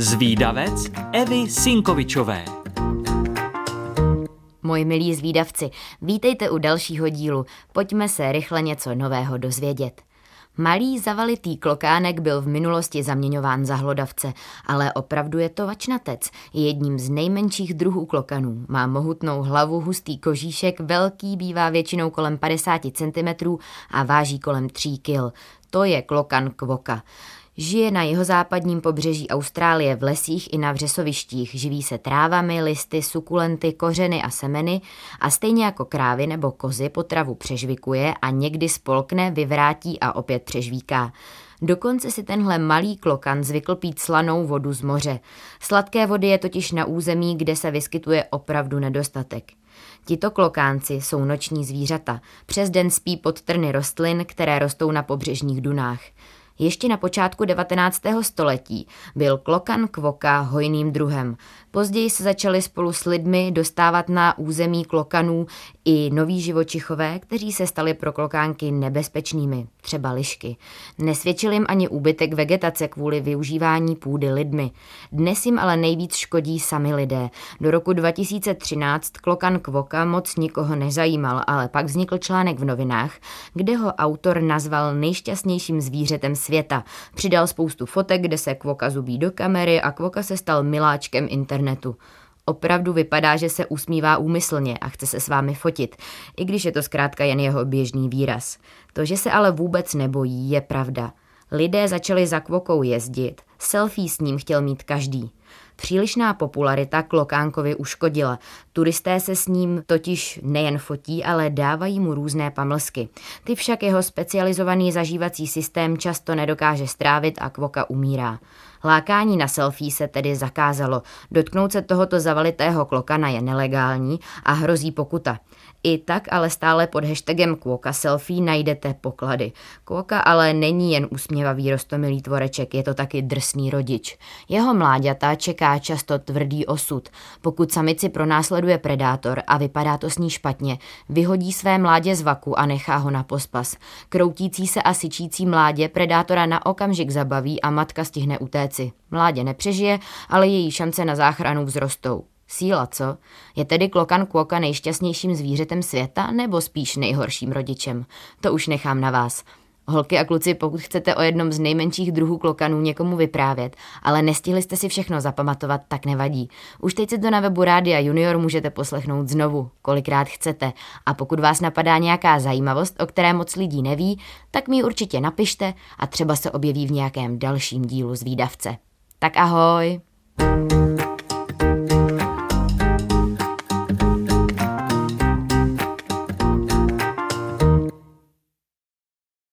Zvídavec Evy Sinkovičové Moji milí zvídavci, vítejte u dalšího dílu. Pojďme se rychle něco nového dozvědět. Malý zavalitý klokánek byl v minulosti zaměňován za hlodavce, ale opravdu je to vačnatec. Je jedním z nejmenších druhů klokanů. Má mohutnou hlavu, hustý kožíšek, velký, bývá většinou kolem 50 cm a váží kolem 3 kg. To je klokan kvoka. Žije na jihozápadním pobřeží Austrálie v lesích i na vřesovištích. Živí se trávami, listy, sukulenty, kořeny a semeny a stejně jako krávy nebo kozy potravu přežvikuje a někdy spolkne, vyvrátí a opět přežvíká. Dokonce si tenhle malý klokan zvykl pít slanou vodu z moře. Sladké vody je totiž na území, kde se vyskytuje opravdu nedostatek. Tito klokánci jsou noční zvířata. Přes den spí pod trny rostlin, které rostou na pobřežních dunách. Ještě na počátku 19. století byl klokan kvoka hojným druhem. Později se začali spolu s lidmi dostávat na území klokanů i noví živočichové, kteří se stali pro klokánky nebezpečnými, třeba lišky. Nesvědčil jim ani úbytek vegetace kvůli využívání půdy lidmi. Dnes jim ale nejvíc škodí sami lidé. Do roku 2013 klokan kvoka moc nikoho nezajímal, ale pak vznikl článek v novinách, kde ho autor nazval nejšťastnějším zvířetem světa. Přidal spoustu fotek, kde se kvoka zubí do kamery a kvoka se stal miláčkem internetu. Opravdu vypadá, že se usmívá úmyslně a chce se s vámi fotit, i když je to zkrátka jen jeho běžný výraz. To, že se ale vůbec nebojí, je pravda. Lidé začali za kvokou jezdit, selfie s ním chtěl mít každý. Přílišná popularita Klokánkovi uškodila. Turisté se s ním totiž nejen fotí, ale dávají mu různé pamlsky. Ty však jeho specializovaný zažívací systém často nedokáže strávit a Kvoka umírá. Lákání na selfie se tedy zakázalo. Dotknout se tohoto zavalitého klokana je nelegální a hrozí pokuta. I tak ale stále pod hashtagem Kvoka Selfie najdete poklady. Kvoka ale není jen usměvavý rostomilý tvoreček, je to taky drsný rodič. Jeho mláďata čeká často tvrdý osud. Pokud samici pronásleduje predátor a vypadá to s ní špatně, vyhodí své mládě z vaku a nechá ho na pospas. Kroutící se a syčící mládě predátora na okamžik zabaví a matka stihne utéci. Mládě nepřežije, ale její šance na záchranu vzrostou. Síla, co? Je tedy klokan kvoka nejšťastnějším zvířetem světa nebo spíš nejhorším rodičem? To už nechám na vás. Holky a kluci, pokud chcete o jednom z nejmenších druhů klokanů někomu vyprávět, ale nestihli jste si všechno zapamatovat, tak nevadí. Už teď si to na webu Rádia Junior můžete poslechnout znovu, kolikrát chcete. A pokud vás napadá nějaká zajímavost, o které moc lidí neví, tak mi určitě napište a třeba se objeví v nějakém dalším dílu z výdavce. Tak ahoj! thank you